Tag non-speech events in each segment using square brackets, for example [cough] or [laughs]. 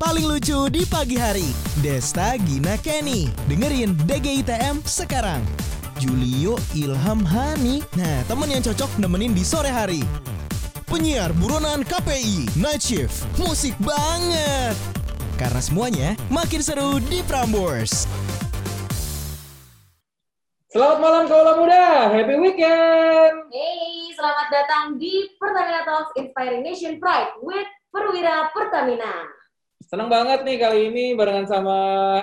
paling lucu di pagi hari. Desta, Gina, Kenny. Dengerin DGITM sekarang. Julio, Ilham, Hani. Nah, temen yang cocok nemenin di sore hari. Penyiar buronan KPI, Night Shift, musik banget. Karena semuanya makin seru di Prambors. Selamat malam kaula muda, happy weekend. Hey, selamat datang di Pertamina Talks Inspiring Nation Pride with Perwira Pertamina. Senang banget nih kali ini barengan sama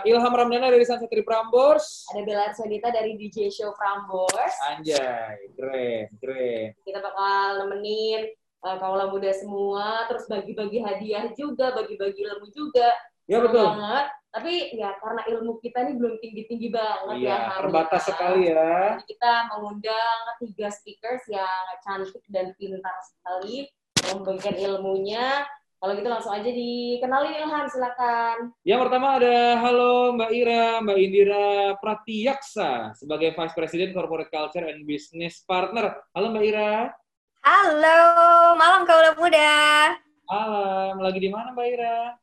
Ilham Ramdana dari Sansatri Prambors. Ada Bella Arswadita dari DJ Show Prambors. Anjay, keren, keren. Kita bakal nemenin uh, kaula muda semua, terus bagi-bagi hadiah juga, bagi-bagi ilmu juga. Ya betul. banget. Tapi ya karena ilmu kita ini belum tinggi-tinggi banget ya. Iya, hari terbatas sekali ya. Jadi kita mengundang tiga speakers yang cantik dan pintar sekali membagikan ilmunya. Kalau gitu langsung aja dikenalin Ilham, silakan. Yang pertama ada halo Mbak Ira, Mbak Indira Pratiyaksa sebagai Vice President Corporate Culture and Business Partner. Halo Mbak Ira. Halo, malam kaula muda. Malam, lagi di mana Mbak Ira?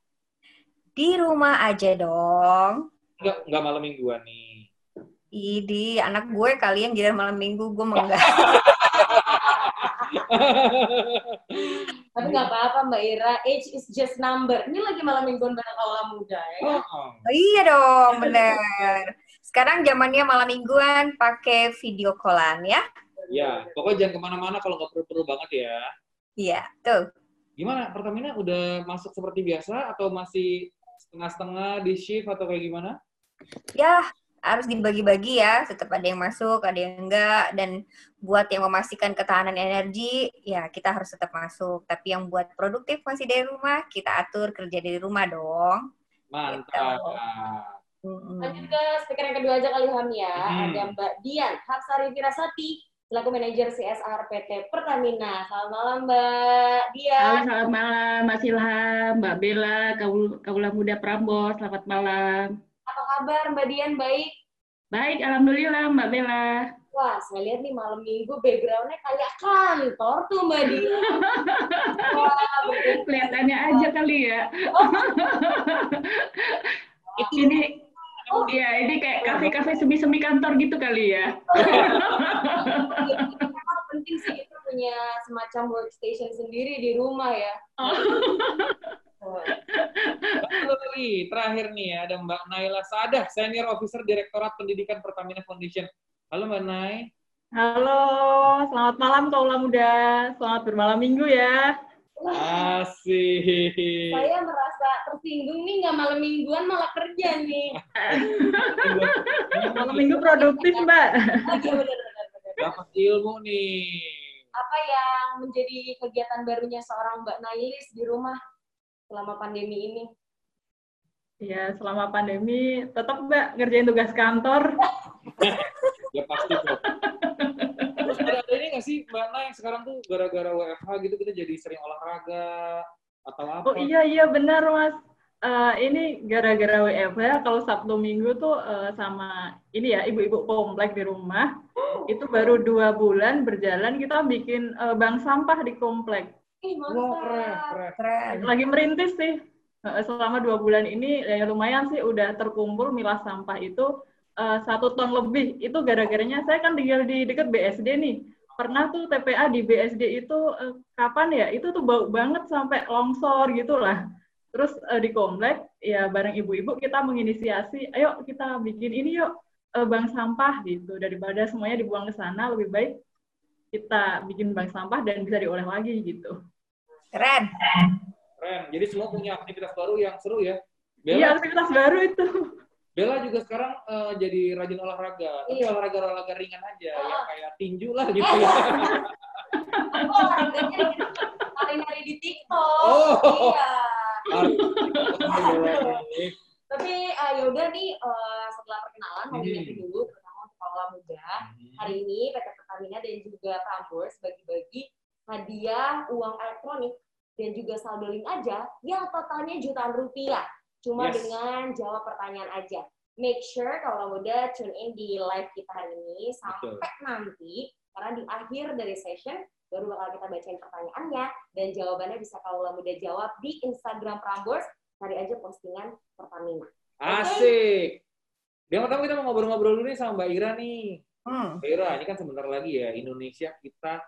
Di rumah aja dong. Enggak, enggak malam mingguan nih. Idi, anak gue kali yang giliran malam minggu, gue enggak. [laughs] Tapi nggak apa-apa Mbak Ira, age is just number. Ini lagi malam mingguan bareng kaula muda ya. Oh, Oh, iya dong, bener. Sekarang zamannya malam mingguan pakai video callan ya. ya, pokoknya jangan ke mana-mana kalau nggak perlu-perlu banget ya. Iya, tuh. Gimana, Pertamina udah masuk seperti biasa atau masih setengah-setengah di shift atau kayak gimana? Ya, harus dibagi-bagi ya. Tetap ada yang masuk, ada yang enggak. Dan buat yang memastikan ketahanan energi, ya kita harus tetap masuk. Tapi yang buat produktif masih dari rumah, kita atur kerja dari rumah dong. Mantap. Mm-mm. Lanjut ke speaker yang kedua aja kali Ham ya. Hmm. Ada Mbak Dian Hapsari Firasati selaku manajer CSR PT Pertamina. Selamat malam Mbak Halo, Dian. selamat malam Mas Ilham, Mbak Bella, Kaul- Kaula Muda Prambors, selamat malam. Apa kabar Mbak Dian? Baik. Baik, Alhamdulillah Mbak Bella. Wah, saya lihat nih malam minggu backgroundnya kayak kantor tuh Mbak Dian. [laughs] Wah. Kelihatannya aja kali ya. [laughs] Itu Ini, ya ini kayak kafe-kafe semi-semi kantor gitu kali ya. Memang penting sih kita punya semacam workstation sendiri di rumah ya. Oh. [laughs] Lagi, terakhir nih ya, ada Mbak Naila Sadah, Senior Officer Direktorat Pendidikan Pertamina Foundation. Halo Mbak Nay. Halo, selamat malam kaula muda. Selamat bermalam minggu ya. Asik. Saya merasa tersinggung nih nggak malam mingguan malah kerja nih. Malam minggu produktif, Mbak. Oh iya benar-benar. Dapat ilmu nih. Apa yang menjadi kegiatan barunya seorang Mbak Nailis di rumah selama pandemi ini? Ya, selama pandemi tetap Mbak ngerjain tugas kantor. Ya pasti kok. Terus ada, ada ini nggak sih Mbak Nay sekarang tuh gara-gara WFH gitu kita jadi sering olahraga atau apa? Oh iya iya benar Mas. Eh, ini gara-gara WFH kalau Sabtu Minggu tuh eh, sama ini ya ibu-ibu komplek di rumah itu baru dua bulan berjalan kita bikin eh, bank sampah di komplek. Ih, Wah mantap. keren, keren. Keren. lagi merintis sih. Selama dua bulan ini ya lumayan sih udah terkumpul milah sampah itu. Eh, satu ton lebih. Itu gara-garanya saya kan tinggal di dekat BSD nih. Pernah tuh TPA di BSD itu eh, kapan ya? Itu tuh bau banget sampai longsor gitulah. Terus eh, di komplek ya bareng ibu-ibu kita menginisiasi ayo kita bikin ini yuk eh, bank sampah gitu. Daripada semuanya dibuang ke sana lebih baik kita bikin bank sampah dan bisa diolah lagi gitu Keren. Keren. Jadi semua punya aktivitas baru yang seru ya. Iya Bella, aktivitas baru itu Bella juga sekarang eh, jadi rajin olahraga. Tapi Iya. olahraga-olahraga ringan aja, Oh. yang kayak tinju lah gitu ya. [laughs] Aku olahraganya nari-nari di TikTok. Oh. Iya. Tapi uh, ya udah nih eh, setelah perkenalan mau Hmm. dulu terutama untuk kaula muda. Hari ini PT Pertamina dan juga Prambors bagi-bagi hadiah uang elektronik dan juga saldo link aja yang totalnya jutaan rupiah. Cuma Yes. dengan jawab pertanyaan aja. Make sure kalau muda tune in di live kita hari ini sampai nanti karena di akhir dari session baru bakal kita bacain pertanyaannya dan jawabannya bisa kalau muda jawab di Instagram Prambors cari aja postingan Pertamina. Asik. Yang pertama kita mau ngobrol-ngobrol dulu nih sama Mbak Ira nih. Hmm. Mbak Ira, ini kan sebentar lagi ya Indonesia kita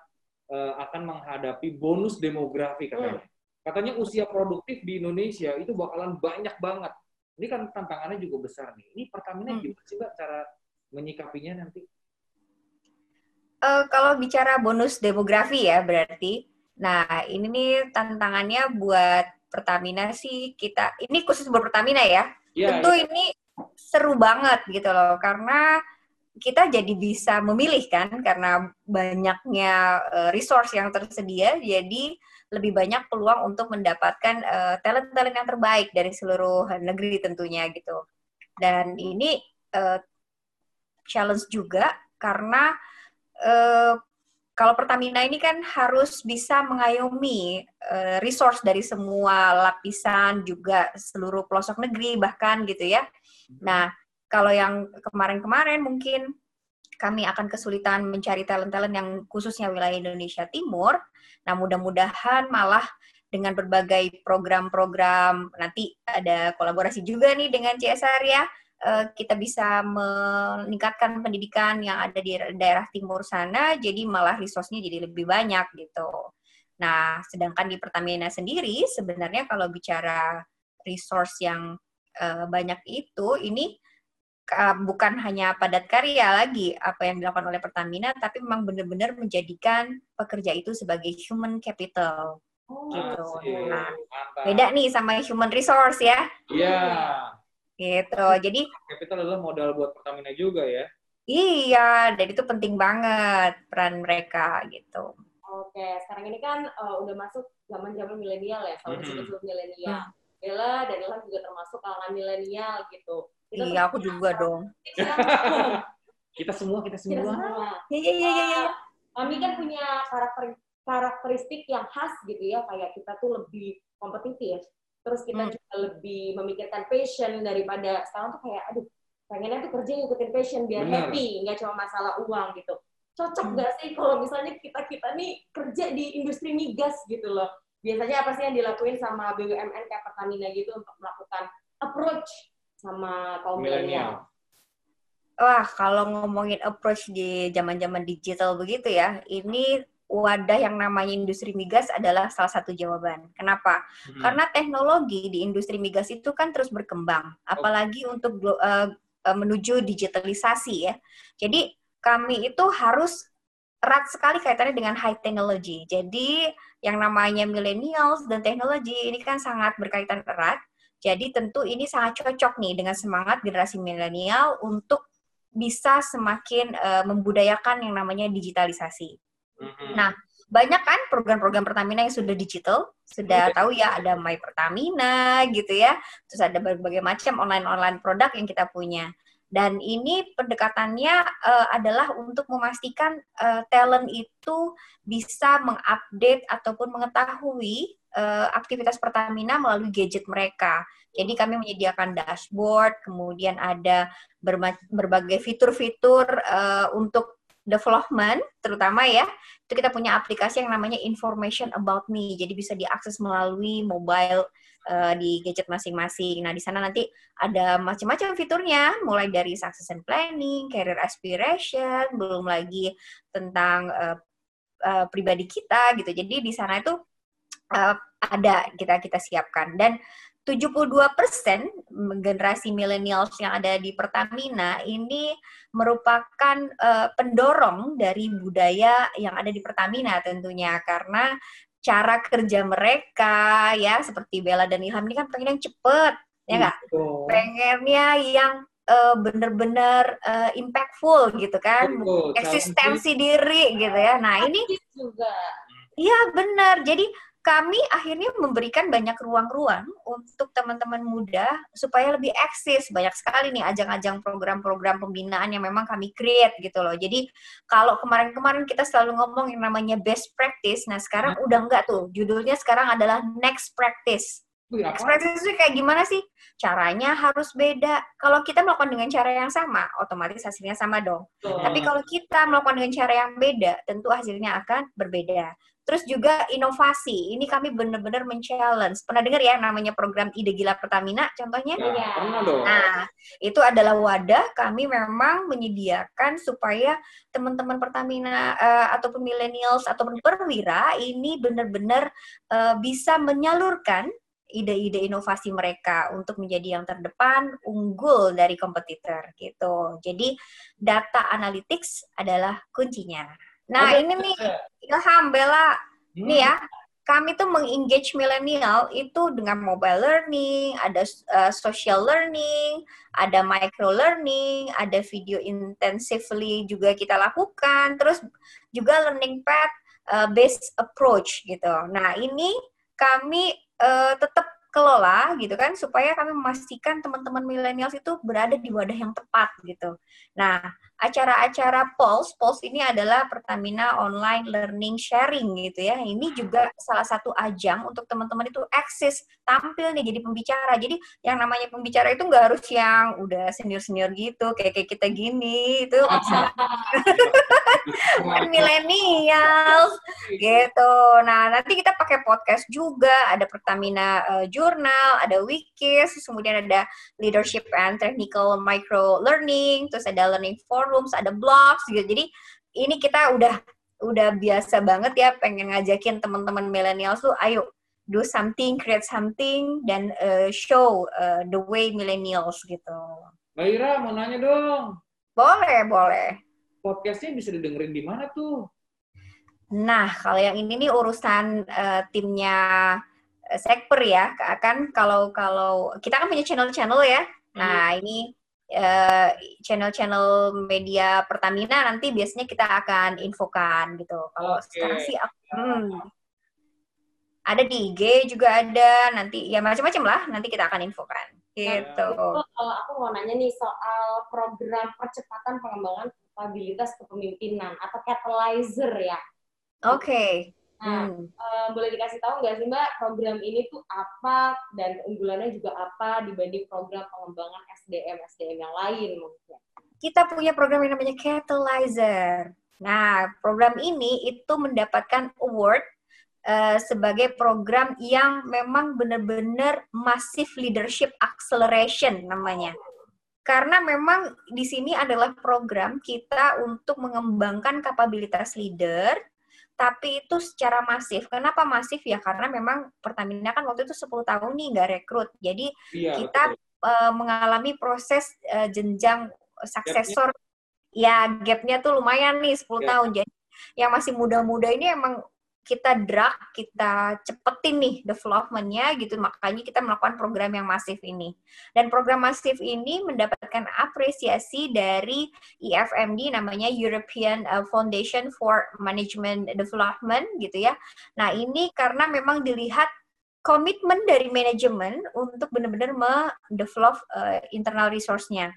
eh, akan menghadapi bonus demografi katanya. Katanya usia produktif di Indonesia itu bakalan banyak banget. Ini kan tantangannya juga besar nih. Ini Pertamina Hmm. gimana sih Mbak cara menyikapinya nanti? Eh, kalau bicara bonus demografi ya berarti, nah ini nih tantangannya buat Pertamina sih kita, ini khusus buat Pertamina ya, Ya, tentu ya. ini seru banget gitu loh, karena kita jadi bisa memilih kan, karena banyaknya eh, resource yang tersedia, jadi lebih banyak peluang untuk mendapatkan eh, talent-talent yang terbaik dari seluruh negeri tentunya gitu. Dan ini eh, challenge juga karena eh, kalau Pertamina ini kan harus bisa mengayomi eh, resource dari semua lapisan juga seluruh pelosok negeri bahkan gitu ya. Nah, kalau yang kemarin-kemarin mungkin kami akan kesulitan mencari talent-talent yang khususnya wilayah Indonesia Timur. Nah, mudah-mudahan malah dengan berbagai program-program nanti ada kolaborasi juga nih dengan CSR ya eh, kita bisa meningkatkan pendidikan yang ada di daerah timur sana, jadi malah resource-nya jadi lebih banyak gitu. Nah, sedangkan di Pertamina sendiri sebenarnya kalau bicara resource yang eh, banyak itu, ini bukan hanya padat karya lagi apa yang dilakukan oleh Pertamina, tapi memang benar-benar menjadikan pekerja itu sebagai human capital. Oh, Gitu. Asik. Nah, Mantap. Beda nih sama human resource ya, Iya. gitu. Jadi Capital adalah modal buat Pertamina juga ya. Iya, dan itu penting banget peran mereka gitu. Oke, sekarang ini kan eh, udah masuk zaman-zaman milenial ya, sama Mhm. disebut milenial. Bella dan Ilham juga termasuk kalangan milenial gitu. Iya, aku juga dong. Kita semua, kita semua. Iya, iya, iya, iya. Kami kan punya karakter karakteristik yang khas gitu ya, kayak kita tuh lebih kompetitif. Terus kita Hmm. juga lebih memikirkan passion daripada sekarang tuh kayak, aduh, pengennya tuh kerja ngikutin passion biar Benar. happy, nggak cuma masalah uang gitu. Cocok Hmm. nggak sih kalau misalnya kita-kita nih kerja di industri migas gitu loh. Biasanya apa sih yang dilakuin sama BUMN kayak Pertamina gitu untuk melakukan approach sama kaum milenial? Wah, kalau ngomongin approach di zaman-zaman digital begitu ya, ini wadah yang namanya industri migas adalah salah satu jawaban. Kenapa? Hmm. Karena teknologi di industri migas itu kan terus berkembang, apalagi untuk glo- eh, eh, menuju digitalisasi ya. Jadi kami itu harus erat sekali kaitannya dengan high technology. Jadi yang namanya millennials dan teknologi ini kan sangat berkaitan erat. Jadi tentu ini sangat cocok nih dengan semangat generasi milenial untuk bisa semakin eh, membudayakan yang namanya digitalisasi. Mhm. Nah, banyak kan program-program Pertamina yang sudah digital, sudah tahu ya ada My Pertamina gitu ya, terus ada berbagai macam online-online produk yang kita punya. Dan ini pendekatannya eh, adalah untuk memastikan eh, talent itu bisa mengupdate ataupun mengetahui eh, aktivitas Pertamina melalui gadget mereka. Jadi kami menyediakan dashboard, kemudian ada berbagai fitur-fitur eh, untuk development terutama ya itu kita punya aplikasi yang namanya information about me jadi bisa diakses melalui mobile uh, di gadget masing-masing. Nah di sana nanti ada macam-macam fiturnya. Mulai dari succession planning career aspiration belum lagi tentang uh, uh, pribadi kita gitu. Jadi di sana itu uh, ada kita kita siapkan. Dan 72% generasi milenials yang ada di Pertamina ini merupakan uh, pendorong dari budaya yang ada di Pertamina tentunya. Karena cara kerja mereka ya seperti Bella dan Ilham ini kan pengen yang cepet ya nggak Betul. pengennya yang uh, bener-bener uh, impactful gitu kan Betul. eksistensi diri gitu ya nah ini juga. Iya benar. Jadi kami akhirnya memberikan banyak ruang-ruang untuk teman-teman muda supaya lebih eksis. Banyak sekali nih ajang-ajang program-program pembinaan yang memang kami create gitu loh. Jadi kalau kemarin-kemarin kita selalu ngomong yang namanya best practice, nah sekarang udah enggak tuh. Judulnya sekarang adalah next practice. Apa? Next practice itu kayak gimana sih? Caranya harus beda. Kalau kita melakukan dengan cara yang sama, otomatis hasilnya sama dong. Betul. Tapi kalau kita melakukan dengan cara yang beda, tentu hasilnya akan berbeda. Terus juga inovasi. Ini kami benar-benar men-challenge. Pernah dengar ya namanya program Ide Gila Pertamina contohnya? Nah, Iya. pernah dong. Nah, itu adalah wadah kami memang menyediakan supaya teman-teman Pertamina eh, ataupun millennials ataupun perwira ini benar-benar eh, bisa menyalurkan ide-ide inovasi mereka untuk menjadi yang terdepan, unggul dari kompetitor gitu. Jadi data analytics adalah kuncinya. Nah, Ada- ini nih Ilham Bella Hmm. Nih ya, kami tuh mengengage milenial itu dengan mobile learning, ada uh, social learning, ada micro learning, ada video intensively juga kita lakukan, terus juga learning path uh, based approach gitu. Nah ini kami uh, tetap kelola gitu kan supaya kami memastikan teman-teman milenial itu berada di wadah yang tepat gitu. Nah, acara-acara POLS, POLS ini adalah Pertamina Online Learning Sharing gitu ya. Ini juga salah satu ajang untuk teman-teman itu eksis tampil nih jadi pembicara. Jadi yang namanya pembicara itu nggak harus yang udah senior-senior gitu kayak kayak kita gini itu bisa [laughs] milenial gitu. Nah, nanti kita pakai podcast juga, ada Pertamina uh, Journal, ada Wikis, kemudian ada Leadership and Technical Micro Learning, terus ada Learning Forums, ada blogs gitu. Jadi ini kita udah udah biasa banget ya pengen ngajakin teman-teman milenial tuh ayo do something, create something dan uh, show uh, the way millennials gitu. Mbak Ira mau nanya dong. Boleh, boleh. Podcastnya bisa didengerin di mana tuh? Nah, kalau yang ini nih urusan eh, timnya eh, Sekper ya, kan kalau kalau kita kan punya channel-channel ya. Nah, ini eh, channel-channel media Pertamina nanti biasanya kita akan infokan gitu. Kalau Oke. sekarang sih aku- hmm, ada di IG juga ada, nanti ya macam-macam lah, nanti kita akan infokan. Gitu. Itu kalau aku mau nanya nih soal program percepatan pengembangan kapabilitas kepemimpinan atau catalyzer ya. Oke. Nah, Hmm. eh, boleh dikasih tahu nggak sih Mbak program ini tuh apa dan keunggulannya juga apa dibanding program pengembangan SDM SDM yang lain mungkin? kita punya program yang namanya Catalyzer. Nah, program ini itu mendapatkan award eh, sebagai program yang memang benar-benar massive leadership acceleration namanya. Karena memang di sini adalah program kita untuk mengembangkan kapabilitas leader, tapi itu secara masif. Kenapa masif ya? Karena memang Pertamina kan waktu itu 10 tahun nih nggak rekrut. Jadi Iya, kita eh, mengalami proses eh, jenjang suksesor ya gapnya tuh lumayan nih 10 Ya. tahun jadi yang masih muda-muda ini emang kita drag kita cepetin nih developmentnya gitu. Makanya kita melakukan program yang masif ini. Dan program masif ini mendapatkan apresiasi dari EFMD namanya European uh, Foundation for Management Development gitu ya. Nah ini karena memang dilihat komitmen dari manajemen untuk benar-benar mendevelop uh, internal resource-nya.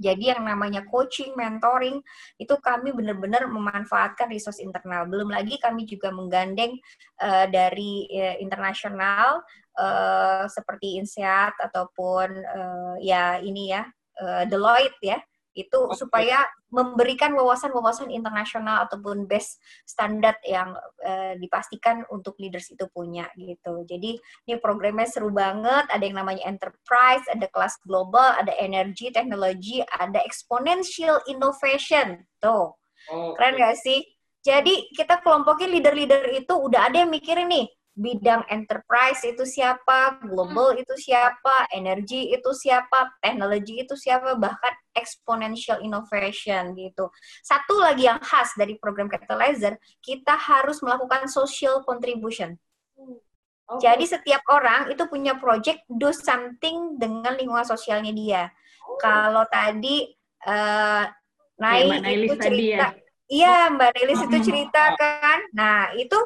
Jadi yang namanya coaching, mentoring, itu kami benar-benar memanfaatkan resource internal. Belum lagi kami juga menggandeng uh, dari uh, internasional uh, seperti INSEAD ataupun uh, ya ini ya uh, Deloitte ya itu Oke. supaya memberikan wawasan-wawasan internasional ataupun best standar yang uh, dipastikan untuk leaders itu punya gitu. Jadi ini programnya seru banget, ada yang namanya enterprise, ada kelas global, ada energy, teknologi, ada exponential innovation. Tuh, Oke. keren gak sih? Jadi kita kelompokin leader-leader itu udah ada yang mikirin nih, bidang enterprise itu siapa, global itu siapa, energi itu siapa, teknologi itu siapa, bahkan exponential innovation gitu. Satu lagi yang khas dari program Catalyzer, kita harus melakukan social contribution. Oke. Jadi setiap orang itu punya project do something dengan lingkungan sosialnya dia. Kalau tadi eh Nai Mbak Nailis itu cerita, ya. iya Mbak Nailis itu cerita kan. Nah itu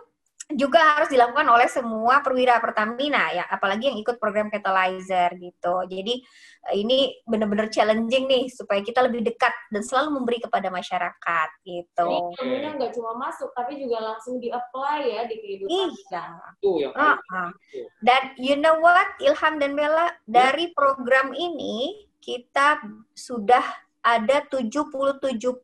juga harus dilakukan oleh semua perwira Pertamina ya, apalagi yang ikut program Catalyzer gitu. Jadi eh, ini benar-benar challenging nih supaya kita lebih dekat dan selalu memberi kepada masyarakat gitu. Jadi ilmunya nggak cuma masuk, tapi juga langsung di-apply ya di kehidupan. Iya. Tuh yang Ah, ah. Dan you know what, Ilham dan Bella, dari program ini kita sudah ada 77%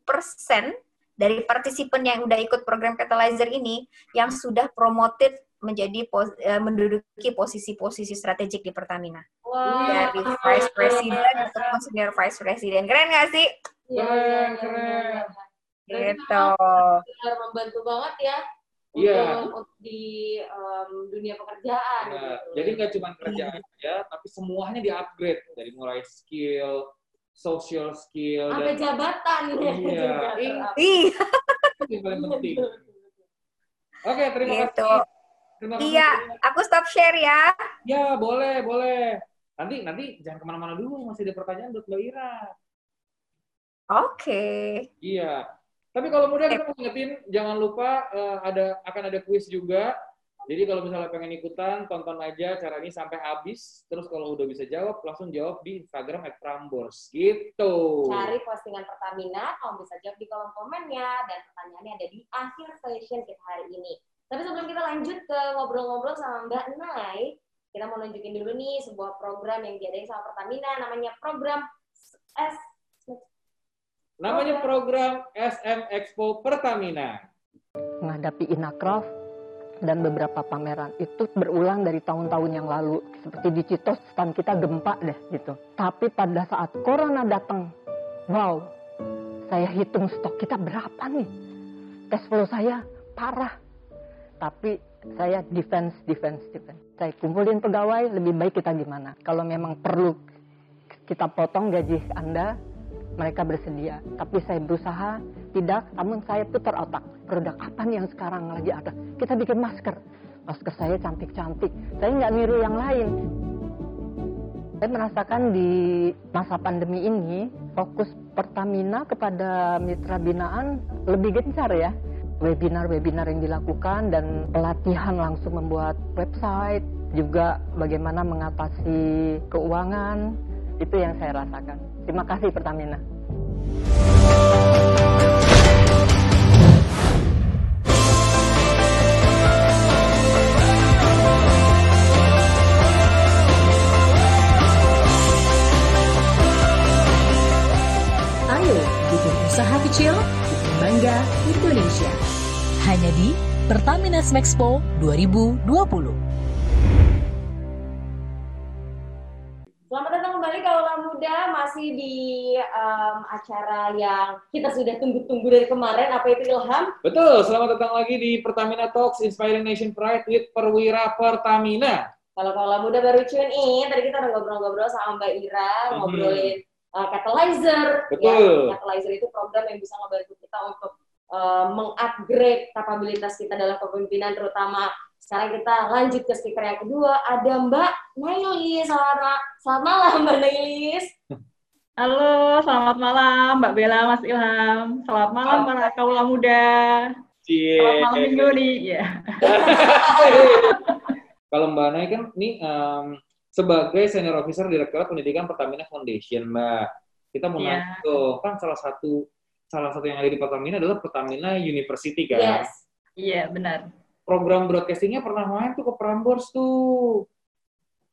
dari partisipan yang udah ikut program Catalyzer ini yang sudah promoted menjadi pos, uh, menduduki posisi-posisi strategik di Pertamina. Wah. Dari Vice President ataupun Senior Vice President. Keren nggak sih? Iya, Keren, iya, iya, keren. iya, iya. Gitu. benar membantu banget ya Iya. untuk, untuk di em, dunia pekerjaan. Nah, gitu. jadi nggak cuma kerjaan aja, tapi semuanya di-upgrade dari mulai skill, social skill, sampai dan jabatan ya. Iya. itu yang paling penting. Oke, terima Gitu. kasih. Terima kasih. Iya. aku stop share ya. Ya, boleh, boleh. Nanti nanti jangan ke mana-mana dulu, masih ada pertanyaan buat Mbak Ira. Oke. Iya. Tapi kalau mudah kita mau ingetin, jangan lupa eh, ada akan ada kuis juga. Jadi kalau misalnya pengen ikutan, tonton aja cara ini sampai habis. Terus kalau udah bisa jawab, langsung jawab di Instagram @prambors. Gitu. Cari postingan Pertamina, kamu bisa jawab di kolom komennya dan pertanyaannya ada di akhir session kita hari ini. Tapi sebelum kita lanjut ke ngobrol-ngobrol sama Mbak Nai, kita mau nunjukin dulu nih sebuah program yang diadain sama Pertamina, namanya program S Namanya program SM Expo Pertamina. menghadapi Inakraf dan beberapa pameran itu berulang dari tahun-tahun yang lalu. Seperti di Citos stand kita gempa deh gitu. Tapi pada saat corona datang wow saya hitung stok kita berapa nih? Cash flow saya parah. Tapi saya defense defense defense. Saya kumpulin pegawai lebih baik kita gimana? Kalau memang perlu kita potong gaji anda mereka bersedia. Tapi saya berusaha tidak, namun saya putar otak. Produk apa nih yang sekarang lagi ada? Kita bikin masker. Masker saya cantik-cantik. Saya nggak niru yang lain. Saya merasakan di masa pandemi ini, fokus Pertamina kepada mitra binaan lebih gencar ya. Webinar-webinar yang dilakukan dan pelatihan langsung membuat website, juga bagaimana mengatasi keuangan, itu yang saya rasakan. Terima kasih Pertamina. Ayo bikin usaha kecil, bikin bangga Indonesia. Hanya di Pertamina Smexpo 2020. Selamat datang kembali Kaula Muda masih di em, acara yang kita sudah tunggu-tunggu dari kemarin apa itu Ilham? Betul, selamat datang lagi di Pertamina Talks Inspiring Nation Pride with Perwira Pertamina. Kalau Kaula Muda baru tune in, tadi kita udah ngobrol-ngobrol sama Mbak Ira, Mhm. ngobrolin uh, Catalyzer. Betul. Ya, Catalyzer itu program yang bisa ngebantu kita untuk uh, mengupgrade kapabilitas kita dalam kepemimpinan terutama sekarang kita lanjut ke speaker yang kedua ada Mbak Nailis. Selamat, ma- selamat malam Mbak Nailis. Halo, selamat malam Mbak Bella, Mas Ilham. Selamat malam para kaula muda. Selamat malam minggu nih. Ya. Kalau Mbak Nay kan nih em, sebagai senior officer Direktorat Pendidikan Pertamina Foundation, Mbak. Kita mau Iya. nanya tuh, kan salah satu salah satu yang ada di Pertamina adalah Pertamina University kan. Yes. Iya, benar. Program broadcastingnya pernah main tuh ke Prambors tuh.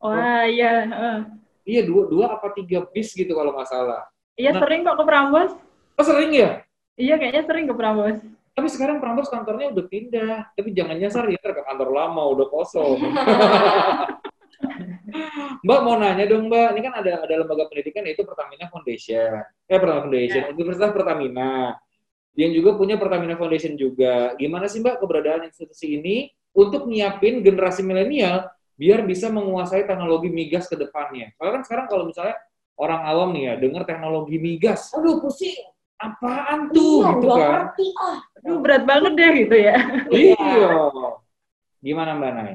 Wah, iya. heeh. Iya dua dua apa tiga bis gitu kalau nggak salah. Iya, Nah. sering kok ke Prambos. Oh sering ya? Iya, kayaknya sering ke Prambos. Tapi sekarang Prambors kantornya udah pindah. Tapi jangan nyasar ya, ke kantor lama udah kosong. [laughs] Mbak mau nanya dong Mbak, ini kan ada ada lembaga pendidikan yaitu Pertamina Foundation. Eh Pertamina Foundation, Universitas Pertamina. Yang juga punya Pertamina Foundation juga. Gimana sih Mbak keberadaan institusi ini untuk nyiapin generasi milenial biar bisa menguasai teknologi migas ke depannya? Soalnya kan sekarang kalau misalnya orang awam nih ya, dengar teknologi migas, Aduh pusing. apaan tuh Iya, gitu kan? ngerti ah. Aduh, berat banget deh gitu ya. Iya. Gimana Mbak Nay?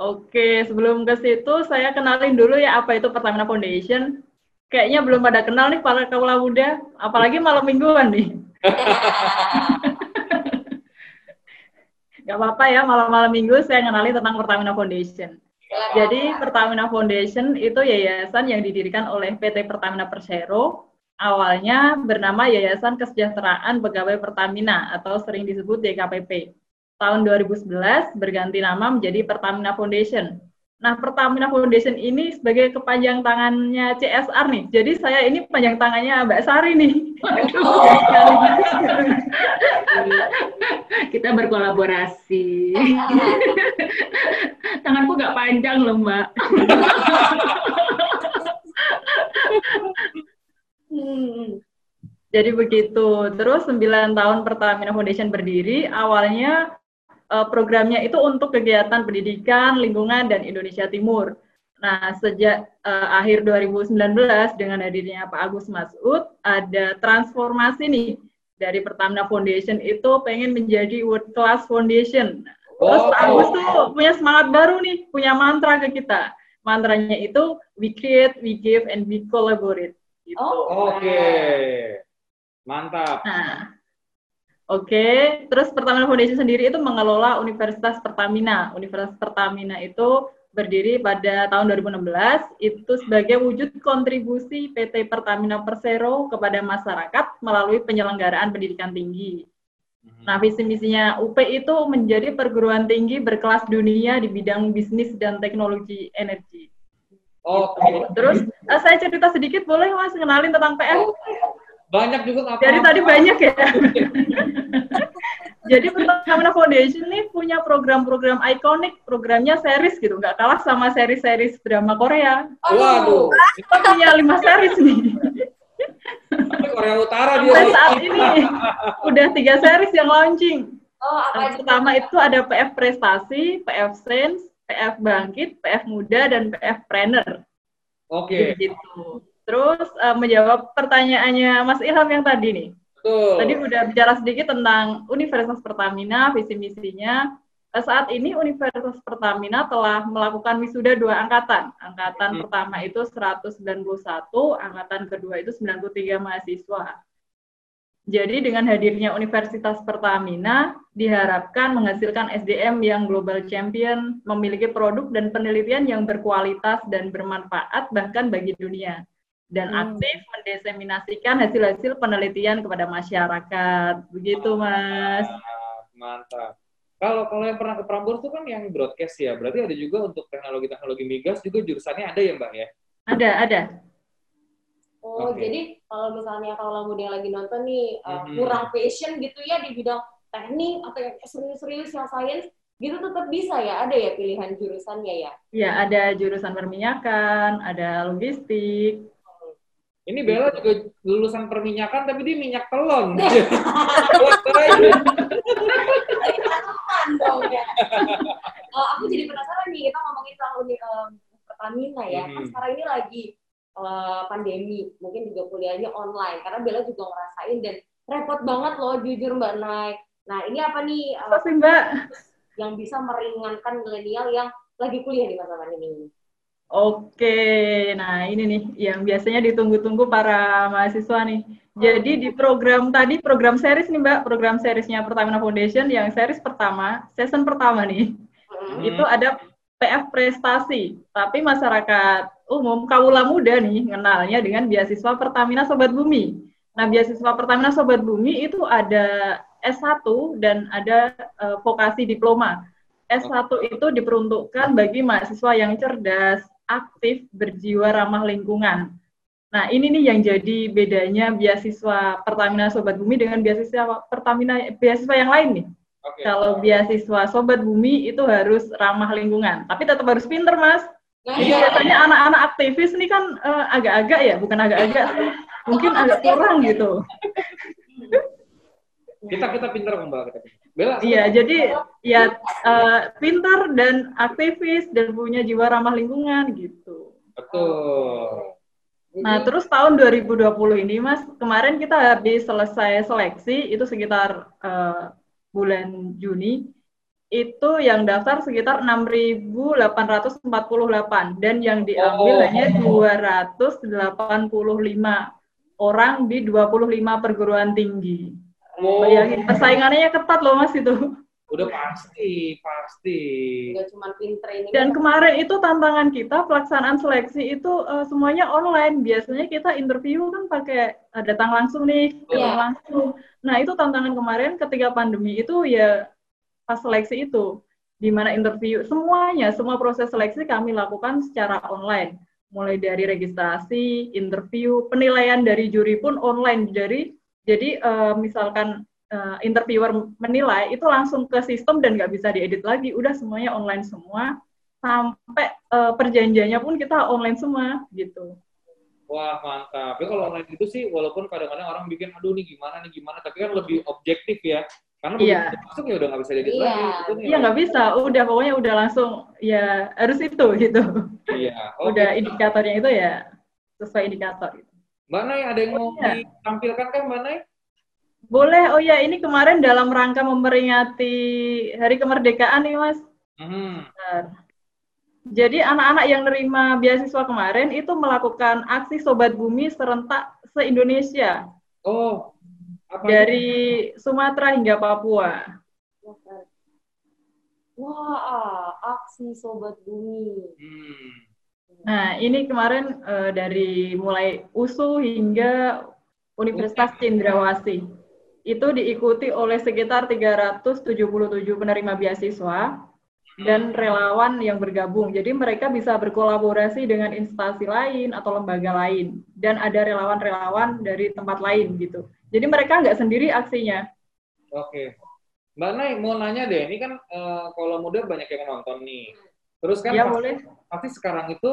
Oke, sebelum ke situ saya kenalin dulu ya apa itu Pertamina Foundation. Kayaknya belum pada kenal nih para kaula muda, apalagi malam mingguan nih. Gak apa-apa ya, malam-malam minggu saya kenalin tentang Pertamina Foundation. Jadi Pertamina Foundation itu yayasan yang didirikan oleh PT Pertamina Persero. Awalnya bernama Yayasan Kesejahteraan Pegawai Pertamina atau sering disebut YKPP. Tahun 2011 berganti nama menjadi Pertamina Foundation. Nah, Pertamina Foundation ini sebagai kepanjang tangannya CSR nih. Jadi saya ini panjang tangannya Mbak Sari nih. Kita berkolaborasi. Tanganku nggak panjang loh, Mbak. Hmm. Jadi begitu. Terus 9 tahun Pertamina Foundation berdiri, awalnya uh, programnya itu untuk kegiatan pendidikan, lingkungan, dan Indonesia Timur. Nah, sejak uh, akhir 2019 dengan hadirnya Pak Agus Masud, ada transformasi nih dari Pertamina Foundation itu pengen menjadi World Class Foundation. Terus Pak Agus tuh punya semangat baru nih, punya mantra ke kita. Mantranya itu we create, we give, and we collaborate. Gitu. Oh, Oke, okay. mantap. Nah, Oke, okay. terus Pertamina Foundation sendiri itu mengelola Universitas Pertamina. Universitas Pertamina itu berdiri pada tahun 2016 itu sebagai wujud kontribusi PT Pertamina Persero kepada masyarakat melalui penyelenggaraan pendidikan tinggi. Hmm. Nah, visi misinya UP itu menjadi perguruan tinggi berkelas dunia di bidang bisnis dan teknologi energi. Oh, gitu. terus uh, saya cerita sedikit boleh Mas kenalin tentang PF? Banyak juga apa Dari tadi banyak ya. [laughs] Jadi Pertamina Foundation ini punya program-program ikonik, programnya series gitu, nggak kalah sama seri-seri drama Korea. Waduh. Kita punya lima series nih. Tapi Korea Utara dia. Sampai saat ini udah tiga series yang launching. Oh, apa yang pertama itu ada PF Prestasi, PF Sense, PF Bangkit, PF Muda, dan PF Planner. Oke. Okay. Gitu. Terus uh, menjawab pertanyaannya Mas Ilham yang tadi nih. Betul. Tadi udah bicara sedikit tentang Universitas Pertamina, visi misinya. Eh, saat ini Universitas Pertamina telah melakukan wisuda dua angkatan. Angkatan hmm. pertama itu 191, angkatan kedua itu 93 mahasiswa. Jadi dengan hadirnya Universitas Pertamina diharapkan menghasilkan SDM yang global champion, memiliki produk dan penelitian yang berkualitas dan bermanfaat bahkan bagi dunia dan hmm. aktif mendeseminasikan hasil-hasil penelitian kepada masyarakat. Begitu, Mas. Mantap. Kalau kalau yang pernah ke Prambors itu kan yang broadcast ya, berarti ada juga untuk teknologi-teknologi migas juga jurusannya ada ya, Mbak ya? Ada, ada. Oh, okay. jadi kalau misalnya kalau muda yang lagi nonton nih uh, hmm. kurang passion gitu ya di bidang teknik atau yang serius-serius yang sains gitu tetap bisa ya ada ya pilihan jurusannya ya? Ya ada jurusan perminyakan, ada logistik, ini Bella juga lulusan perminyakan tapi dia minyak telon. [laughs] [laughs] aku jadi penasaran nih kita ngomongin tentang um, Pertamina ya. Hmm. Kan sekarang ini lagi uh, pandemi, mungkin juga kuliahnya online karena Bella juga ngerasain dan repot banget loh jujur Mbak Nay. Nah, ini apa nih uh, Mbak yang bisa meringankan milenial yang lagi kuliah di masa pandemi ini? Oke, nah ini nih yang biasanya ditunggu-tunggu para mahasiswa nih. Jadi di program tadi, program series nih Mbak, program seriesnya Pertamina Foundation yang series pertama, season pertama nih, hmm. itu ada PF Prestasi. Tapi masyarakat umum, kaula muda nih, kenalnya dengan beasiswa Pertamina Sobat Bumi. Nah, beasiswa Pertamina Sobat Bumi itu ada S1 dan ada uh, vokasi diploma. S1 itu diperuntukkan bagi mahasiswa yang cerdas, aktif, berjiwa ramah lingkungan. Nah, ini nih yang jadi bedanya beasiswa Pertamina Sobat Bumi dengan beasiswa Pertamina beasiswa yang lain nih. Okay. Kalau beasiswa Sobat Bumi itu harus ramah lingkungan, tapi tetap harus pinter, Mas. Nah, Jadi iya. biasanya anak-anak aktivis ini kan uh, agak-agak ya, bukan agak-agak sih, mungkin agak kurang gitu. [laughs] Kita kita pinter, Mbak. Kita. Bella, iya, jadi ya uh, pintar dan aktivis dan punya jiwa ramah lingkungan gitu. Betul. Nah, terus tahun 2020 ini, Mas, kemarin kita habis selesai seleksi, itu sekitar uh, bulan Juni, itu yang daftar sekitar 6.848 dan yang diambil oh. hanya 285 orang di 25 perguruan tinggi. Oh. Bayangin persaingannya ketat loh mas itu. Udah pasti, pasti. Gak cuma ini. Dan kemarin itu tantangan kita pelaksanaan seleksi itu uh, semuanya online. Biasanya kita interview kan pakai uh, datang langsung nih, datang yeah. langsung. Nah itu tantangan kemarin ketika pandemi itu ya pas seleksi itu di mana interview semuanya, semua proses seleksi kami lakukan secara online. Mulai dari registrasi, interview, penilaian dari juri pun online. Jadi jadi uh, misalkan uh, interviewer menilai itu langsung ke sistem dan nggak bisa diedit lagi. Udah semuanya online semua. Sampai uh, perjanjiannya pun kita online semua gitu. Wah mantap. Tapi kalau online itu sih walaupun kadang-kadang orang bikin aduh nih gimana nih gimana, tapi kan lebih objektif ya. Karena Iya. begitu masuk ya udah nggak bisa jadi Iya. lagi. gitu nih. Iya nggak bisa, udah pokoknya udah langsung ya harus itu gitu. Iya. [laughs] Oke. Udah indikatornya itu ya sesuai indikator. Gitu. Mbak Nay ada yang mau Iya. ditampilkan kan Mbak Nay? Boleh, oh ya ini kemarin dalam rangka memperingati Hari Kemerdekaan nih Mas. Hmm. Bentar. Jadi anak-anak yang nerima beasiswa kemarin itu melakukan aksi Sobat Bumi serentak se-Indonesia Oh. Apa dari Sumatera hingga Papua. Wah, aksi Sobat Bumi. Hmm. Nah, ini kemarin eh, dari mulai USU hingga Universitas Cendrawasih. Itu diikuti oleh sekitar 377 penerima beasiswa dan relawan yang bergabung. Jadi mereka bisa berkolaborasi dengan instansi lain atau lembaga lain. Dan ada relawan-relawan dari tempat lain gitu. Jadi mereka nggak sendiri aksinya. Oke. Mbak Nay mau nanya deh, ini kan eh, kalau muda banyak yang nonton nih. Terus kan Ya pasti, boleh. pasti sekarang itu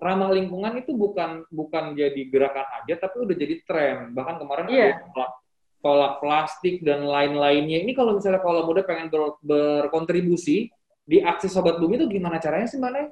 ramah lingkungan itu bukan bukan jadi gerakan aja, tapi udah jadi tren. Bahkan kemarin ada Iya. yang tolak, tolak plastik dan lain-lainnya. Ini kalau misalnya kalau muda pengen ber- berkontribusi di aksi Sobat Bumi itu gimana caranya sih Mbak Nay?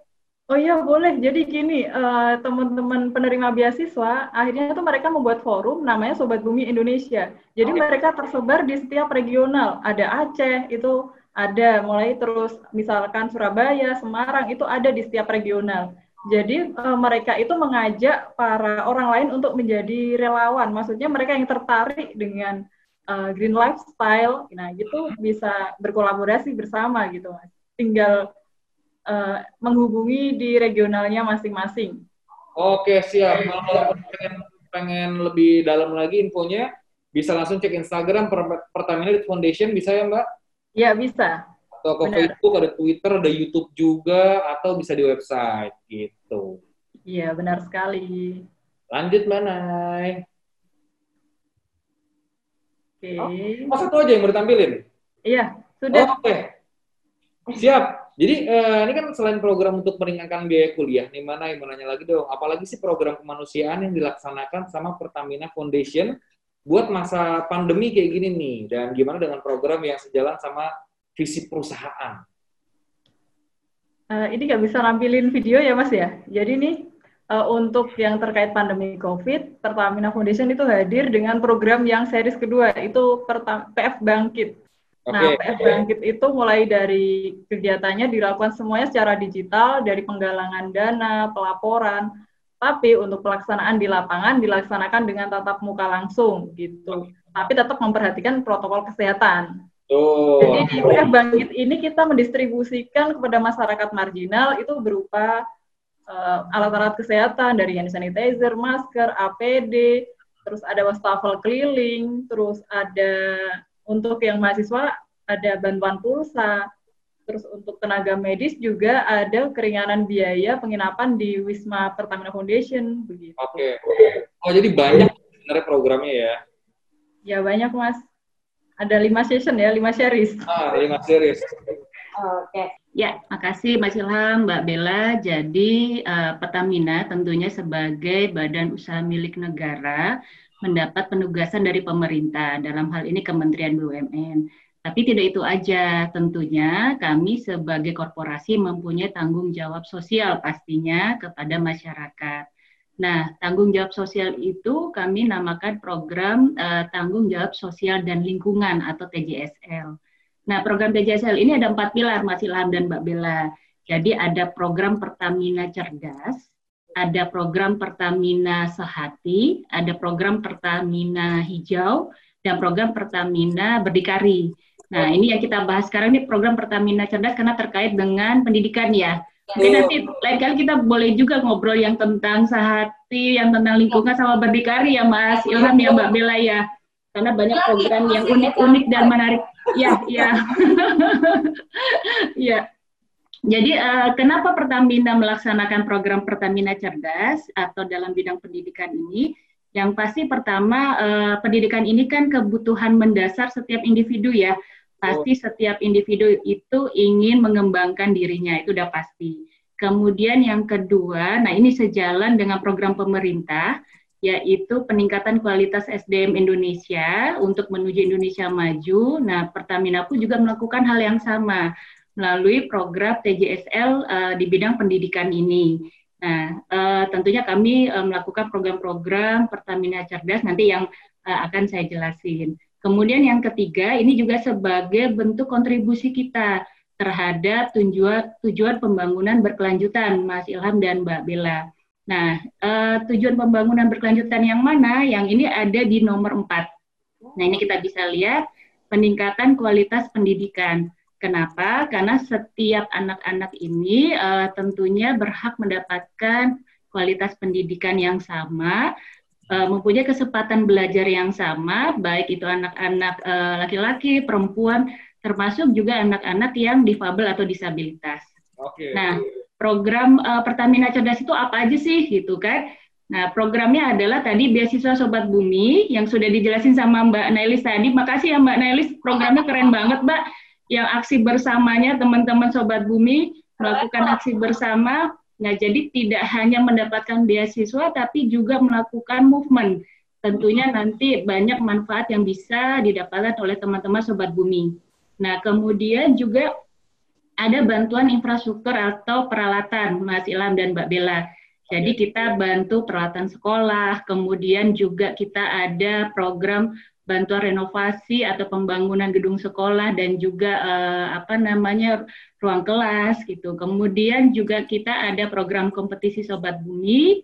Oh iya boleh. Jadi gini, eh, teman-teman penerima beasiswa, akhirnya tuh mereka membuat forum namanya Sobat Bumi Indonesia. Jadi Oke. mereka tersebar di setiap regional. Ada Aceh, itu ada. Mulai terus misalkan Surabaya, Semarang, itu ada di setiap regional. Jadi eh, mereka itu mengajak para orang lain untuk menjadi relawan. Maksudnya mereka yang tertarik dengan eh, green lifestyle, nah gitu bisa berkolaborasi bersama gitu, Mas. Tinggal eh, menghubungi di regionalnya masing-masing. Oke, siap. Kalau pengen, pengen lebih dalam lagi infonya, bisa langsung cek Instagram Per- Pertamina Foundation, bisa ya Mbak? Ya bisa. Atau ke Benar. Facebook, ada Twitter, ada YouTube juga, atau bisa di website, gitu. Iya benar sekali. Lanjut, Mbak Nay. Oke. Oh, satu aja yang mau ditampilin? Iya sudah. Oke. Siap. Jadi, eh, ini kan selain program untuk meringankan biaya kuliah, nih mana yang mau nanya lagi dong, apalagi sih program kemanusiaan yang dilaksanakan sama Pertamina Foundation buat masa pandemi kayak gini nih, dan gimana dengan program yang sejalan sama visi perusahaan? Eh, ini nggak bisa nampilin video ya Mas ya. Jadi nih eh, untuk yang terkait pandemi COVID, Pertamina Foundation itu hadir dengan program yang series kedua, itu Perta- PF Bangkit. Nah, Oke. PF Bangkit itu mulai dari kegiatannya dilakukan semuanya secara digital, dari penggalangan dana, pelaporan, tapi untuk pelaksanaan di lapangan dilaksanakan dengan tatap muka langsung gitu. Tapi tetap memperhatikan protokol kesehatan. Tuh. Jadi di PF Bangkit ini kita mendistribusikan kepada masyarakat marginal itu berupa eh, alat-alat kesehatan dari hand sanitizer, masker, APD, terus ada wastafel keliling, terus ada untuk yang mahasiswa ada bantuan pulsa, terus untuk tenaga medis juga ada keringanan biaya penginapan di Wisma Pertamina Foundation begitu. Oke. Oh, jadi banyak sebenarnya programnya ya. Ya banyak mas. Ada lima session ya, lima series. Ah, lima series. Oke. Ya, makasih Mas Ilham, Mbak Bella. Jadi eh, Pertamina tentunya sebagai badan usaha milik negara mendapat penugasan dari pemerintah, dalam hal ini Kementerian BUMN. Tapi tidak itu aja, tentunya kami sebagai korporasi mempunyai tanggung jawab sosial pastinya kepada masyarakat. Nah, tanggung jawab sosial itu kami namakan program eh, tanggung jawab sosial dan lingkungan atau TJSL. Nah, program TJSL ini ada empat pilar, Mas Ilham dan Mbak Bella. Jadi ada program Pertamina Cerdas, ada program Pertamina Sehati, ada program Pertamina Hijau, dan program Pertamina Berdikari. Nah, ini yang kita bahas sekarang ini program Pertamina Cerdas karena terkait dengan pendidikan ya. Mungkin nanti lain kali kita boleh juga ngobrol yang tentang Sehati, yang tentang lingkungan sama Berdikari ya Mas Ilham ya Mbak Bella ya. karena banyak program yang unik-unik dan menarik. Ya, ya. [laughs] ya. Jadi uh, kenapa Pertamina melaksanakan program Pertamina Cerdas atau dalam bidang pendidikan ini? Yang pasti pertama uh, pendidikan ini kan kebutuhan mendasar setiap individu ya. Pasti setiap individu itu ingin mengembangkan dirinya, itu udah pasti. Kemudian yang kedua, nah ini sejalan dengan program pemerintah, yaitu peningkatan kualitas SDM Indonesia untuk menuju Indonesia maju. Nah, Pertamina pun juga melakukan hal yang sama melalui program TJSL uh, eh, di bidang pendidikan ini. Nah, uh, tentunya kami uh, melakukan program-program Pertamina Cerdas nanti yang akan saya jelasin. Kemudian yang ketiga, ini juga sebagai bentuk kontribusi kita terhadap tujuan tujuan pembangunan berkelanjutan, Mas Ilham dan Mbak Bella. Nah, uh, tujuan pembangunan berkelanjutan yang mana? Yang ini ada di nomor 4. Nah, ini kita bisa lihat peningkatan kualitas pendidikan. Kenapa? Karena setiap anak-anak ini uh, tentunya berhak mendapatkan kualitas pendidikan yang sama, uh, mempunyai kesempatan belajar yang sama, baik itu anak-anak uh, laki-laki, perempuan, termasuk juga anak-anak yang difabel atau disabilitas. Oke. Okay. Nah, program uh, Pertamina Cerdas itu apa aja sih gitu kan? Nah, programnya adalah tadi beasiswa Sobat Bumi yang sudah dijelasin sama Mbak Nailis tadi. Makasih ya Mbak Nailis, programnya keren banget Mbak. Yang aksi bersamanya teman-teman Sobat Bumi melakukan aksi bersama. Nah, jadi tidak hanya mendapatkan beasiswa tapi juga melakukan movement. Tentunya nanti banyak manfaat yang bisa didapatkan oleh teman-teman Sobat Bumi. Nah, kemudian juga ada bantuan infrastruktur atau peralatan, Mas Ilham dan Mbak Bella. Jadi kita bantu peralatan sekolah, kemudian juga kita ada program bantuan renovasi atau pembangunan gedung sekolah dan juga eh, apa namanya ruang kelas gitu. Kemudian juga kita ada program kompetisi Sobat Bumi.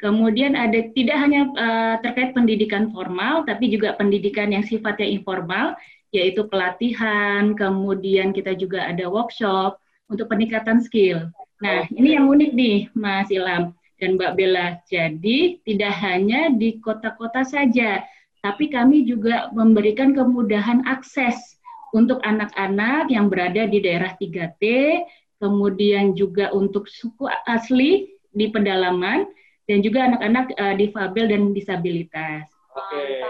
Kemudian ada tidak hanya eh, terkait pendidikan formal, tapi juga pendidikan yang sifatnya informal yaitu pelatihan, kemudian kita juga ada workshop untuk peningkatan skill. Nah, ini yang unik nih, Mas Ilham dan Mbak Bella. Jadi, tidak hanya di kota-kota saja, tapi kami juga memberikan kemudahan akses untuk anak-anak yang berada di daerah 3T, kemudian juga untuk suku asli di pedalaman, dan juga anak-anak uh, difabel dan disabilitas. Oke.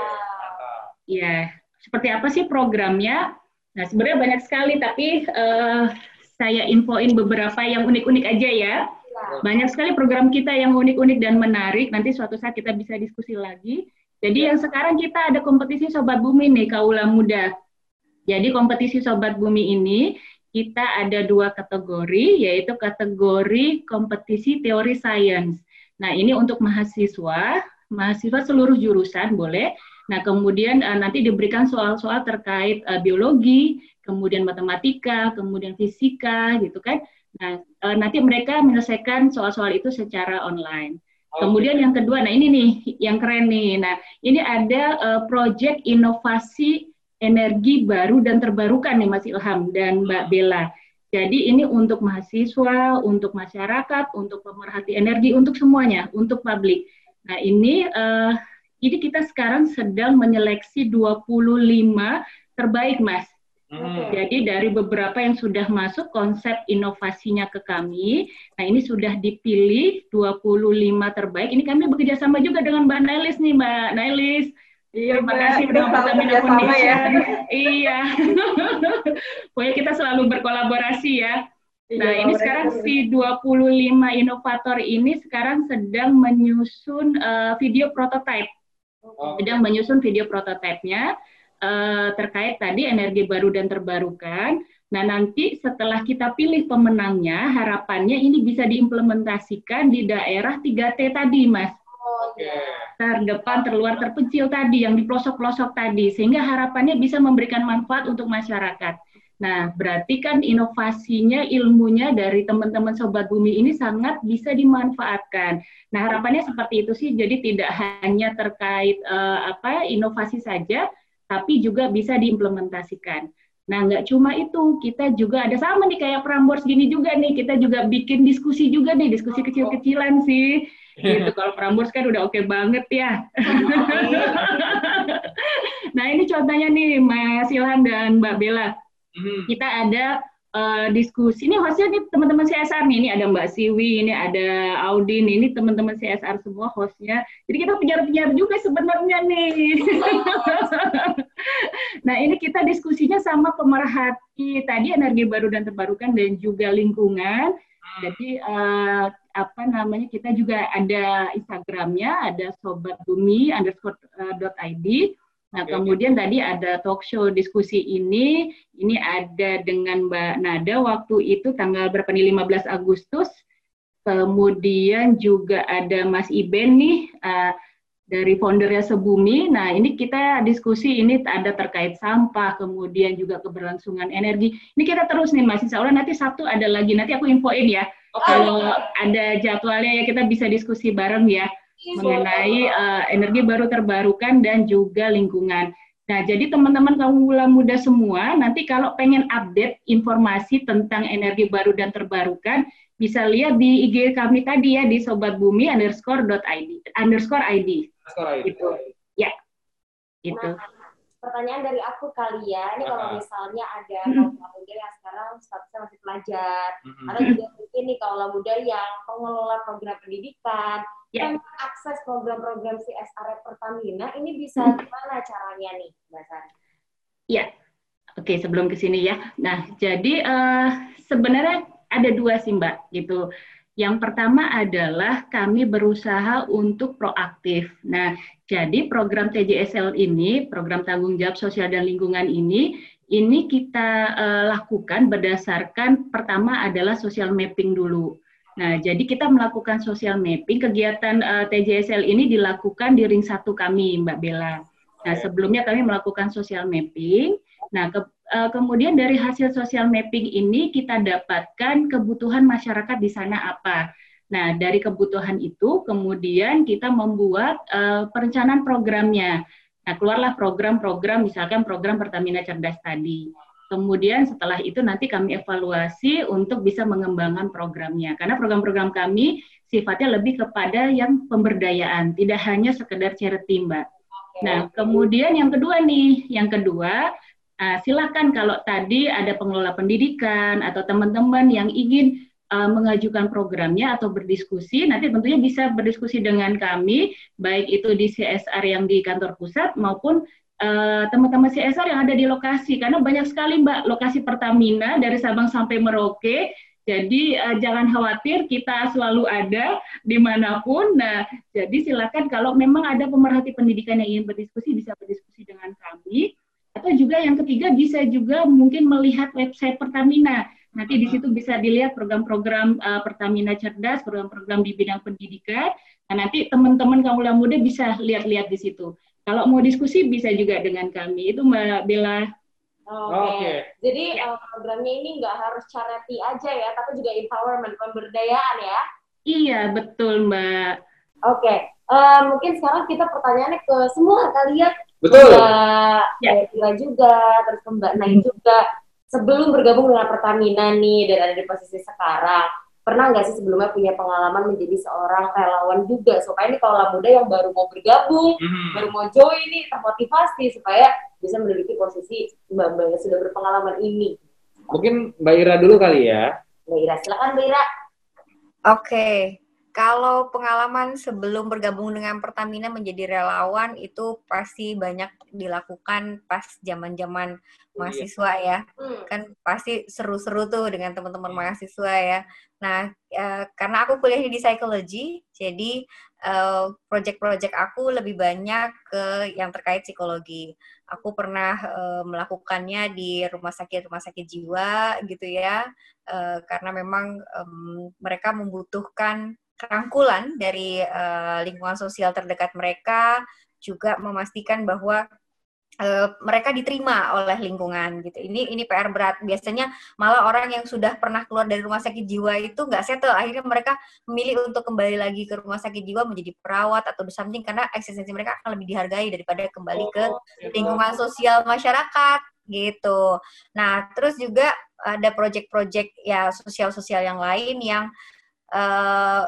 Ya, seperti apa sih programnya? Nah, sebenarnya banyak sekali, tapi uh, saya infoin beberapa yang unik-unik aja ya. Banyak sekali program kita yang unik-unik dan menarik. Nanti suatu saat kita bisa diskusi lagi. Jadi yang sekarang kita ada kompetisi Sobat Bumi nih, Kaula Muda. Jadi kompetisi Sobat Bumi ini kita ada dua kategori, yaitu kategori kompetisi teori sains. Nah ini untuk mahasiswa, mahasiswa seluruh jurusan boleh, Nah, kemudian uh, nanti diberikan soal-soal terkait uh, biologi, kemudian matematika, kemudian fisika, gitu kan. Nah, uh, nanti mereka menyelesaikan soal-soal itu secara online. Kemudian yang kedua, nah ini nih yang keren nih. Nah, ini ada uh, proyek inovasi energi baru dan terbarukan nih Mas Ilham dan Mbak Bella. Jadi ini untuk mahasiswa, untuk masyarakat, untuk pemerhati energi, untuk semuanya, untuk publik. Nah ini uh, jadi kita sekarang sedang menyeleksi 25 terbaik, Mas. Hmm. Jadi dari beberapa yang sudah masuk konsep inovasinya ke kami, nah ini sudah dipilih 25 terbaik. Ini kami bekerja sama juga dengan Mbak Nailis nih, Mbak Nailis. Iya, Terima kasih udah Pertamina Foundation. Ya. iya. [laughs] Pokoknya kita selalu berkolaborasi ya. Nah, iya, ini sekarang si 25 inovator ini sekarang sedang menyusun uh, video prototype sedang menyusun video prototipenya uh, terkait tadi energi baru dan terbarukan. Nah, nanti setelah kita pilih pemenangnya, harapannya ini bisa diimplementasikan di daerah 3T tadi, Mas. Oke. Terdepan, terluar, terpencil tadi, yang di pelosok-pelosok tadi. Sehingga harapannya bisa memberikan manfaat untuk masyarakat. Nah, berarti kan inovasinya, ilmunya dari teman-teman Sobat Bumi ini sangat bisa dimanfaatkan. Nah, harapannya seperti itu sih, jadi tidak hanya terkait uh, apa inovasi saja, tapi juga bisa diimplementasikan. Nah, nggak cuma itu, kita juga ada sama nih kayak Prambors gini juga nih, kita juga bikin diskusi juga nih, diskusi kecil-kecilan sih. Gitu, kalau Prambors kan udah oke okay banget ya. [laughs] nah, ini contohnya nih Mas Ilham dan Mbak Bella. Hmm. Kita ada uh, diskusi. Ini hostnya nih teman-teman CSR nih. Ini ada Mbak Siwi, ini ada Audin, ini teman-teman CSR semua hostnya. Jadi kita penyiar-penyiar juga sebenarnya nih. [laughs] nah ini kita diskusinya sama pemerhati tadi energi baru dan terbarukan dan juga lingkungan. Jadi uh, apa namanya kita juga ada Instagramnya, ada sobat bumi underscore uh, dot id Nah, kemudian tadi ada talk show diskusi ini, ini ada dengan Mbak Nada. Waktu itu tanggal berapa nih? 15 Agustus. Kemudian juga ada Mas Iben nih uh, dari foundernya Sebumi. Nah, ini kita diskusi ini ada terkait sampah, kemudian juga keberlangsungan energi. Ini kita terus nih Mas, insya Allah nanti Sabtu ada lagi, nanti aku infoin ya. Okay. Kalau ada jadwalnya ya kita bisa diskusi bareng ya mengenai uh, energi baru terbarukan dan juga lingkungan. Nah, jadi teman-teman kaum muda semua, nanti kalau pengen update informasi tentang energi baru dan terbarukan, bisa lihat di IG kami tadi ya di sobat bumi underscore id underscore id. Itu, ya, itu. Nah, pertanyaan dari aku kali ya, ini kalau misalnya ada kaum muda yang sekarang statusnya masih pelajar, mm-hmm. atau juga mungkin nih kaum muda yang pengelola program pendidikan, yeah. yang akses program-program CSR Pertamina, ini bisa mm-hmm. gimana caranya nih, Mbak Sari? Iya, oke sebelum ke sini ya. Nah, jadi uh, sebenarnya ada dua sih Mbak, gitu. Yang pertama adalah kami berusaha untuk proaktif. Nah, jadi program TJSL ini, program tanggung jawab sosial dan lingkungan ini, ini kita uh, lakukan berdasarkan pertama adalah social mapping dulu. Nah, jadi kita melakukan social mapping. Kegiatan uh, eh, TJSL ini dilakukan di ring satu kami, Mbak Bella. Nah, sebelumnya kami melakukan social mapping. Nah, ke, uh, kemudian dari hasil social mapping ini kita dapatkan kebutuhan masyarakat di sana apa. Nah, dari kebutuhan itu kemudian kita membuat uh, perencanaan programnya. Nah, keluarlah program-program, misalkan program Pertamina Cerdas tadi. Kemudian setelah itu nanti kami evaluasi untuk bisa mengembangkan programnya. Karena program-program kami sifatnya lebih kepada yang pemberdayaan, tidak hanya sekedar charity, Mbak. Nah, kemudian yang kedua nih, yang kedua Uh, silakan kalau tadi ada pengelola pendidikan atau teman-teman yang ingin uh, mengajukan programnya atau berdiskusi, nanti tentunya bisa berdiskusi dengan kami, baik itu di CSR yang di kantor pusat maupun uh, teman-teman CSR yang ada di lokasi, karena banyak sekali Mbak lokasi Pertamina dari Sabang sampai Merauke, jadi uh, jangan khawatir, kita selalu ada di mana pun. Nah, jadi silakan kalau memang ada pemerhati pendidikan yang ingin berdiskusi, bisa berdiskusi dengan kami. Atau juga yang ketiga bisa juga mungkin melihat website Pertamina. Nanti di situ bisa dilihat program-program uh, Pertamina cerdas, program-program di bidang pendidikan. Nah, nanti teman-teman kaum muda bisa lihat-lihat di situ. Kalau mau diskusi bisa juga dengan kami. Itu Mbak Bella. Oke. Okay. Okay. Jadi ya. uh, programnya ini nggak harus charity aja ya, tapi juga empowerment, pemberdayaan ya. Iya, betul Mbak. Oke. Okay. Uh, eh, mungkin sekarang kita pertanyaannya ke semua kalian Betul. Mbak ya. juga, terus ke Mbak Nai juga. Sebelum bergabung dengan Pertamina nih dan ada di posisi sekarang, pernah nggak sih sebelumnya punya pengalaman menjadi seorang relawan juga supaya ini kalau muda yang baru mau bergabung, hmm. baru mau join ini termotivasi supaya bisa menduduki posisi mbak-mbak yang sudah berpengalaman ini. Mungkin Mbak Ira dulu kali ya. Mbak Ira, silakan Mbak Ira. Oke, okay. Kalau pengalaman sebelum bergabung dengan Pertamina menjadi relawan itu pasti banyak dilakukan pas zaman-zaman iya. mahasiswa ya. Hmm. Kan pasti seru-seru tuh dengan teman-teman iya. mahasiswa ya. Nah, e, karena aku kuliah di psikologi, jadi e, project-project aku lebih banyak ke yang terkait psikologi. Aku pernah e, melakukannya di rumah sakit rumah sakit jiwa gitu ya, e, karena memang e, mereka membutuhkan rangkulan dari uh, lingkungan sosial terdekat mereka juga memastikan bahwa uh, mereka diterima oleh lingkungan gitu. Ini ini PR berat. Biasanya malah orang yang sudah pernah keluar dari rumah sakit jiwa itu nggak settle. Akhirnya mereka memilih untuk kembali lagi ke rumah sakit jiwa menjadi perawat atau something karena eksistensi mereka akan lebih dihargai daripada kembali ke oh, lingkungan sosial masyarakat gitu. Nah, terus juga ada project-project ya sosial-sosial yang lain yang uh,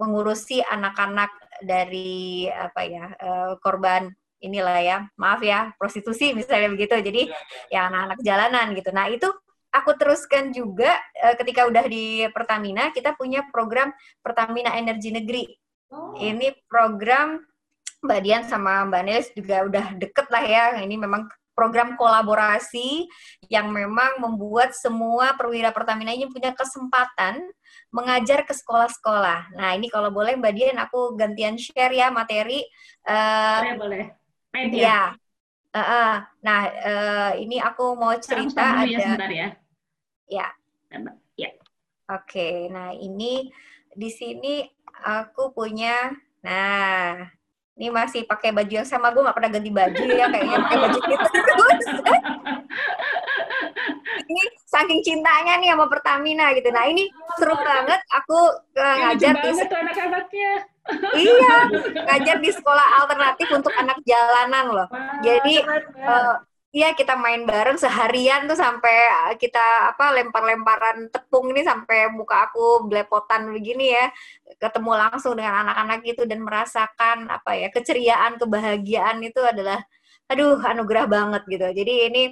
mengurusi anak-anak dari apa ya uh, korban inilah ya, maaf ya, prostitusi misalnya begitu. Jadi ya anak-anak jalanan gitu. Nah, itu aku teruskan juga uh, ketika udah di Pertamina, kita punya program Pertamina Energi Negeri. Oh. Ini program Mbak Dian sama Mbak Nelis juga udah deket lah ya. Ini memang program kolaborasi yang memang membuat semua perwira Pertamina ini punya kesempatan mengajar ke sekolah-sekolah. Nah, ini kalau boleh Mbak Dian aku gantian share ya materi. Uh, boleh, boleh. Media. Ya. Uh, uh, nah, uh, ini aku mau cerita ada. Ya, sebentar ya. Ya. Ya. Oke, okay, nah ini di sini aku punya, nah ini masih pakai baju yang sama gue nggak pernah ganti baju ya kayaknya pakai baju gitu [laughs] ini saking cintanya nih sama Pertamina gitu. Nah ini seru banget. Aku uh, ngajar di anak-anaknya. [laughs] Iya ngajar di sekolah alternatif untuk anak jalanan loh. Jadi uh, Iya kita main bareng seharian tuh sampai eh, kita apa lempar-lemparan tepung ini sampai muka aku belepotan begini ya. Ketemu langsung dengan anak-anak itu dan merasakan apa ya keceriaan kebahagiaan itu adalah aduh anugerah banget gitu. Jadi ini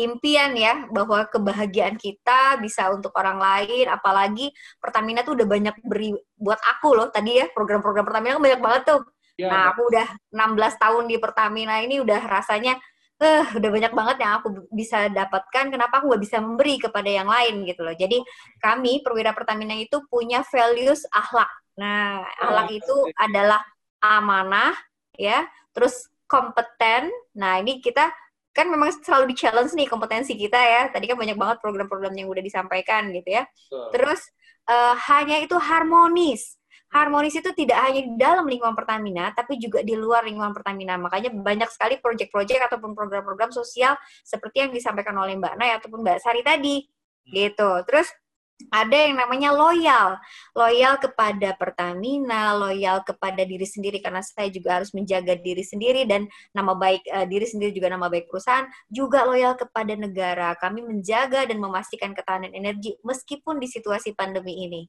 impian ya bahwa kebahagiaan kita bisa untuk orang lain apalagi Pertamina tuh udah banyak beri buat aku loh tadi ya program-program Pertamina kan banyak banget tuh. Ya, nah aku udah 16 tahun di Pertamina ini udah rasanya uh, udah banyak banget yang aku bisa dapatkan, kenapa aku nggak bisa memberi kepada yang lain gitu loh. Jadi kami perwira Pertamina itu punya values akhlak. Nah, akhlak oh, itu adalah amanah, ya, terus kompeten. Nah, ini kita kan memang selalu di challenge nih kompetensi kita ya. Tadi kan banyak banget program-program yang udah disampaikan gitu ya. Terus uh, hanya itu harmonis harmonis itu tidak hanya di dalam lingkungan Pertamina, tapi juga di luar lingkungan Pertamina. Makanya banyak sekali proyek-proyek ataupun program-program sosial seperti yang disampaikan oleh Mbak Nay ataupun Mbak Sari tadi. Gitu. Terus ada yang namanya loyal. Loyal kepada Pertamina, loyal kepada diri sendiri karena saya juga harus menjaga diri sendiri dan nama baik uh, diri sendiri juga nama baik perusahaan, juga loyal kepada negara. Kami menjaga dan memastikan ketahanan energi meskipun di situasi pandemi ini.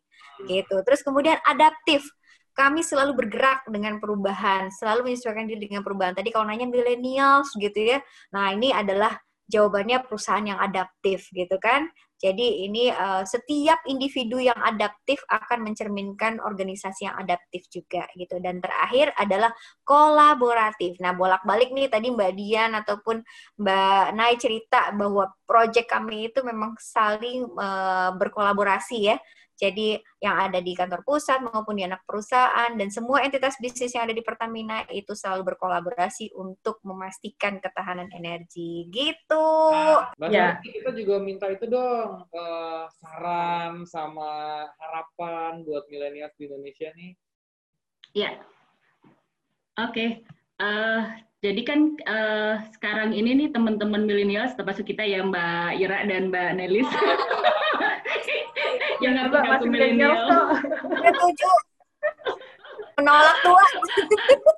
Gitu. Terus kemudian adaptif kami selalu bergerak dengan perubahan, selalu menyesuaikan diri dengan perubahan. Tadi kalau nanya millennials gitu ya, nah ini adalah jawabannya perusahaan yang adaptif gitu kan. Jadi ini uh, setiap individu yang adaptif akan mencerminkan organisasi yang adaptif juga gitu. Dan terakhir adalah kolaboratif. Nah, bolak-balik nih tadi Mbak Dian ataupun Mbak Nai cerita bahwa proyek kami itu memang saling uh, berkolaborasi ya jadi yang ada di kantor pusat maupun di anak perusahaan dan semua entitas bisnis yang ada di Pertamina itu selalu berkolaborasi untuk memastikan ketahanan energi gitu. Nah, ya. kita juga minta itu dong uh, saran sama harapan buat milenial di Indonesia nih. Ya. Oke. Okay. Uh, eh, jadi kan uh, sekarang ini nih teman-teman milenial termasuk kita ya Mbak Ira dan Mbak Nelis [laughs] yang ngaku ngaku milenial. Setuju. Menolak tua.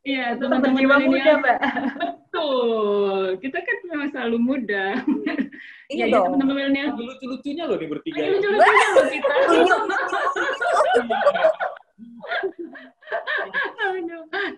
Iya, teman-teman milenial. Betul. Kita kan memang selalu muda. Iya ya, teman-teman milenial. Lucu-lucunya loh nih bertiga. Lucu-lucunya loh kita. [laughs]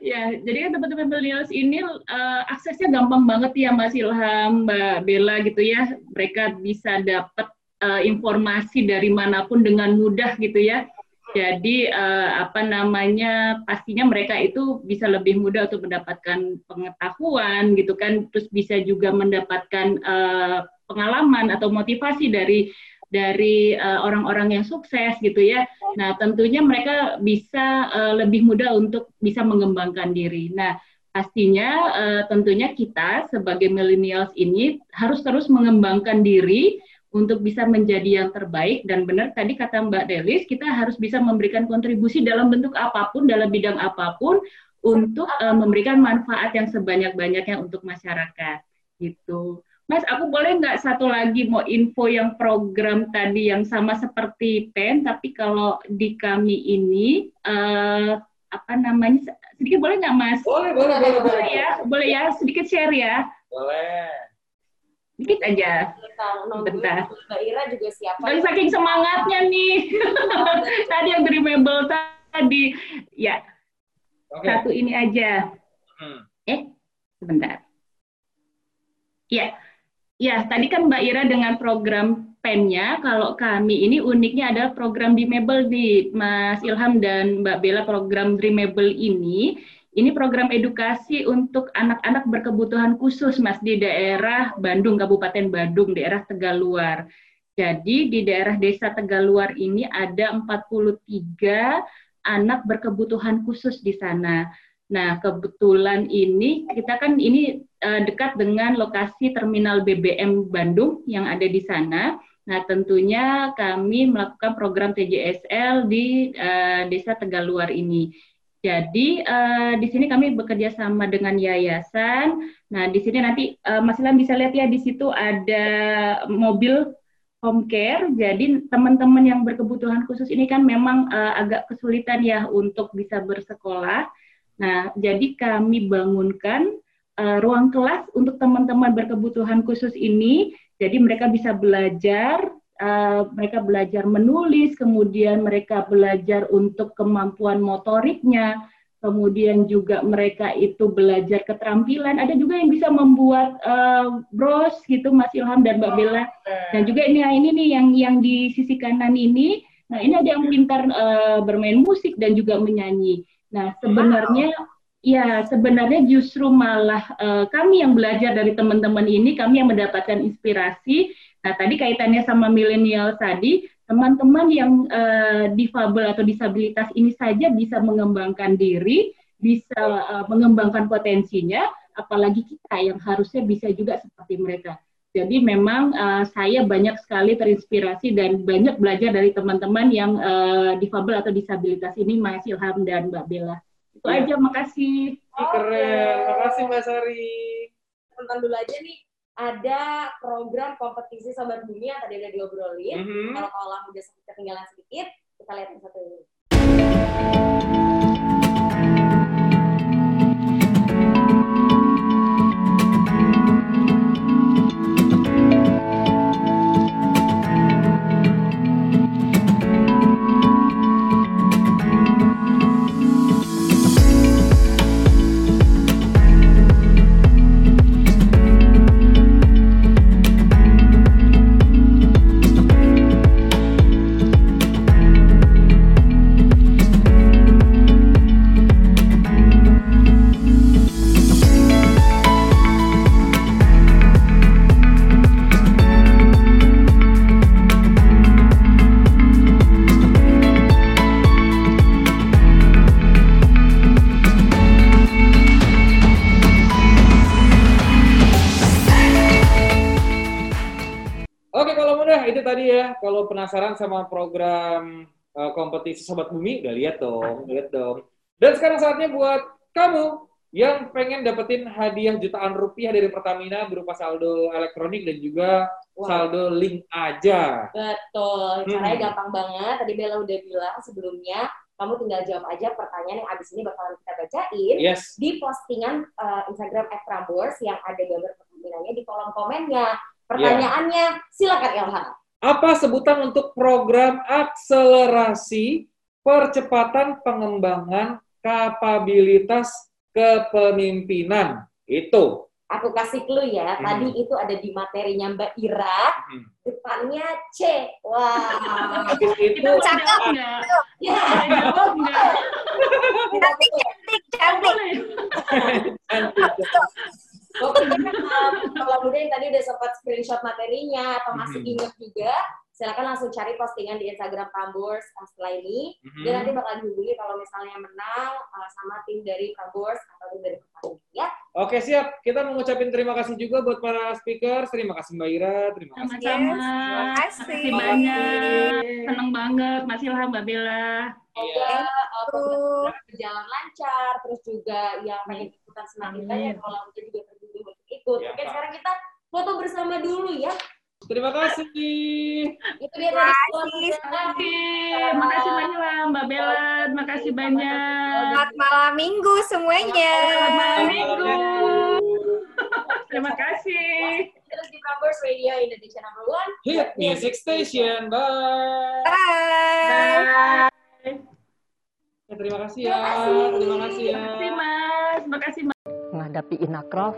ya, jadi kan teman-teman millennials ini uh, aksesnya gampang banget ya Mas Ilham, Mbak Bella gitu ya. Mereka bisa dapat uh, informasi dari mana pun dengan mudah gitu ya. Jadi uh, apa namanya pastinya mereka itu bisa lebih mudah untuk mendapatkan pengetahuan gitu kan, terus bisa juga mendapatkan uh, pengalaman atau motivasi dari dari orang-orang uh, yang sukses gitu ya. Nah tentunya mereka bisa uh, lebih mudah untuk bisa mengembangkan diri. Nah pastinya uh, tentunya kita sebagai millennials ini harus terus mengembangkan diri untuk bisa menjadi yang terbaik dan benar tadi kata Mbak Delis kita harus bisa memberikan kontribusi dalam bentuk apa pun dalam bidang apa pun untuk uh, memberikan manfaat yang sebanyak-banyaknya untuk masyarakat gitu. Mas, aku boleh nggak satu lagi mau info yang program tadi yang sama seperti PEN, tapi kalau di kami ini uh, apa namanya sedikit boleh nggak Mas? Boleh, boleh, boleh, boleh. ya, boleh ya, sedikit share ya. Boleh. Dikit aja. Bentar. Mbak Ira juga siapa? Dan saking semangatnya nih. [laughs] tadi yang dari mebel tadi. Ya. Okay. Satu ini aja. Hmm. Eh, sebentar. Ya, ya tadi kan Mbak Ira dengan program PEN-nya, kalau kami ini uniknya adalah program Dreamable di Mas Ilham dan Mbak Bella program Dreamable ini ini program edukasi untuk anak-anak berkebutuhan khusus, Mas, di daerah Bandung, Kabupaten Bandung, daerah Tegaluar. Jadi di daerah desa Tegaluar ini ada 43 anak berkebutuhan khusus di sana. Nah, kebetulan ini kita kan ini uh, dekat dengan lokasi terminal BBM Bandung yang ada di sana. Nah, tentunya kami melakukan program TJSL di uh, Desa Tegaluar ini. Jadi uh, di sini kami bekerja sama dengan yayasan. Nah di sini nanti uh, Mas Ilham bisa lihat ya di situ ada mobil home care. Jadi teman-teman yang berkebutuhan khusus ini kan memang uh, agak kesulitan ya untuk bisa bersekolah. Nah jadi kami bangunkan uh, ruang kelas untuk teman-teman berkebutuhan khusus ini. Jadi mereka bisa belajar uh, mereka belajar menulis, kemudian mereka belajar untuk kemampuan motoriknya, kemudian juga mereka itu belajar keterampilan. Ada juga yang bisa membuat uh, bros gitu, Mas Ilham dan Mbak Bella. Dan juga ini ini nih yang yang di sisi kanan ini. Nah ini ada yang pintar uh, bermain musik dan juga menyanyi. Nah sebenarnya Ya, sebenarnya justru malah uh, kami yang belajar dari teman-teman ini, kami yang mendapatkan inspirasi Nah, tadi kaitannya sama milenial tadi, teman-teman yang uh, difabel atau disabilitas ini saja bisa mengembangkan diri, bisa uh, mengembangkan potensinya, apalagi kita yang harusnya bisa juga seperti mereka. Jadi memang uh, saya banyak sekali terinspirasi dan banyak belajar dari teman-teman yang uh, difabel atau disabilitas ini, Mas Ilham dan Mbak Bella. Itu ya. aja, makasih. Keren, makasih Mbak Sari. Tonton dulu aja nih ada program kompetisi Sobat Bumi yang tadi udah diobrolin. Mm -hmm. Kalau kalau udah ketinggalan sedikit, kita lihat yang satu ini. Penasaran sama program uh, kompetisi Sobat Bumi, udah lihat dong, lihat dong. Dan sekarang saatnya buat kamu yang pengen dapetin hadiah jutaan rupiah dari Pertamina berupa saldo elektronik dan juga wow. saldo link aja. Betul, caranya hmm. gampang banget. Tadi Bella udah bilang sebelumnya, kamu tinggal jawab aja pertanyaan yang abis ini bakalan kita bacain yes. di postingan uh, Instagram Prambors yang ada gambar Pertaminanya di kolom komennya. Pertanyaannya, yeah. silakan Ilham. Apa sebutan untuk program akselerasi percepatan pengembangan kapabilitas kepemimpinan? Itu. Aku kasih clue ya. Hmm. Tadi itu ada di materinya Mbak Ira. Hmm. Depannya C. Wah. Habis itu cakep enggak? Ya. Jawab? Cantik, cantik, cantik. Pokoknya um, kalau muda yang tadi udah sempat screenshot materinya atau masih mm-hmm. ingat juga, silakan langsung cari postingan di Instagram Prambors setelah ini. Mm-hmm. Dia nanti bakal dihubungi kalau misalnya menang uh, sama tim dari Prambors atau tim dari Pertamina. Ya. Oke siap. Kita mengucapkan terima kasih juga buat para speaker. Terima kasih Mbak Ira. Terima kasih. Sama-sama. Terima kasih banyak. Senang banget Mas Ilham, Mbak Bella. Semoga uh, berjalan lancar, terus juga yang pengen ikutan senam kita ya kalau kita juga untuk ikut. Ya, Oke, Pak. sekarang kita foto bersama dulu ya. Terima kasih. Itu dia Terima kasih. Terima kasih banyak Mbak Bella. Terima kasih banyak. Selamat malam minggu semuanya. Selamat malam minggu. Terima kasih. Terus di Prambors Radio Indonesia number one. Hit Music Station. Bye. Bye. Ya, terima kasih ya. Terima kasih. Terima kasih ya. Terima kasih Mas. Terima kasih Mas. menghadapi Inakraf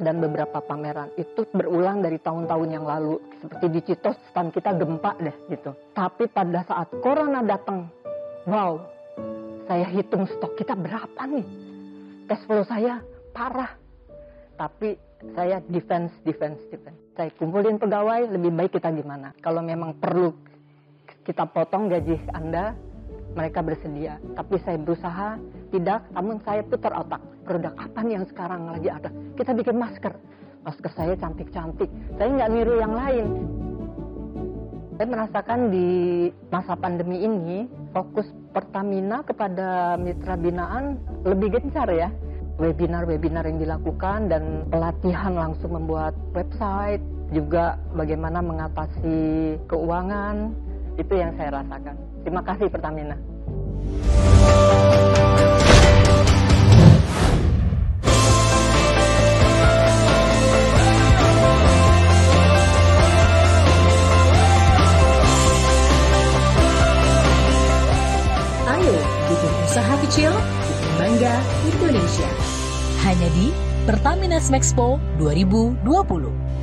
dan beberapa pameran itu berulang dari tahun-tahun yang lalu. Seperti di Citos stand kita gempa deh gitu. Tapi pada saat corona datang wow saya hitung stok kita berapa nih? Cash flow saya parah. Tapi saya defense defense defense. Saya kumpulin pegawai lebih baik kita gimana? Kalau memang perlu kita potong gaji anda mereka bersedia tapi saya berusaha tidak namun saya putar otak produk apa nih yang sekarang lagi ada. Kita bikin masker. Masker saya cantik-cantik. Saya nggak niru yang lain. Saya merasakan di masa pandemi ini fokus Pertamina kepada mitra binaan lebih gencar ya. Webinar-webinar yang dilakukan dan pelatihan langsung membuat website, juga bagaimana mengatasi keuangan, itu yang saya rasakan. Terima kasih Pertamina. usaha kecil, bangga Indonesia. Hanya di Pertamina Smexpo 2020.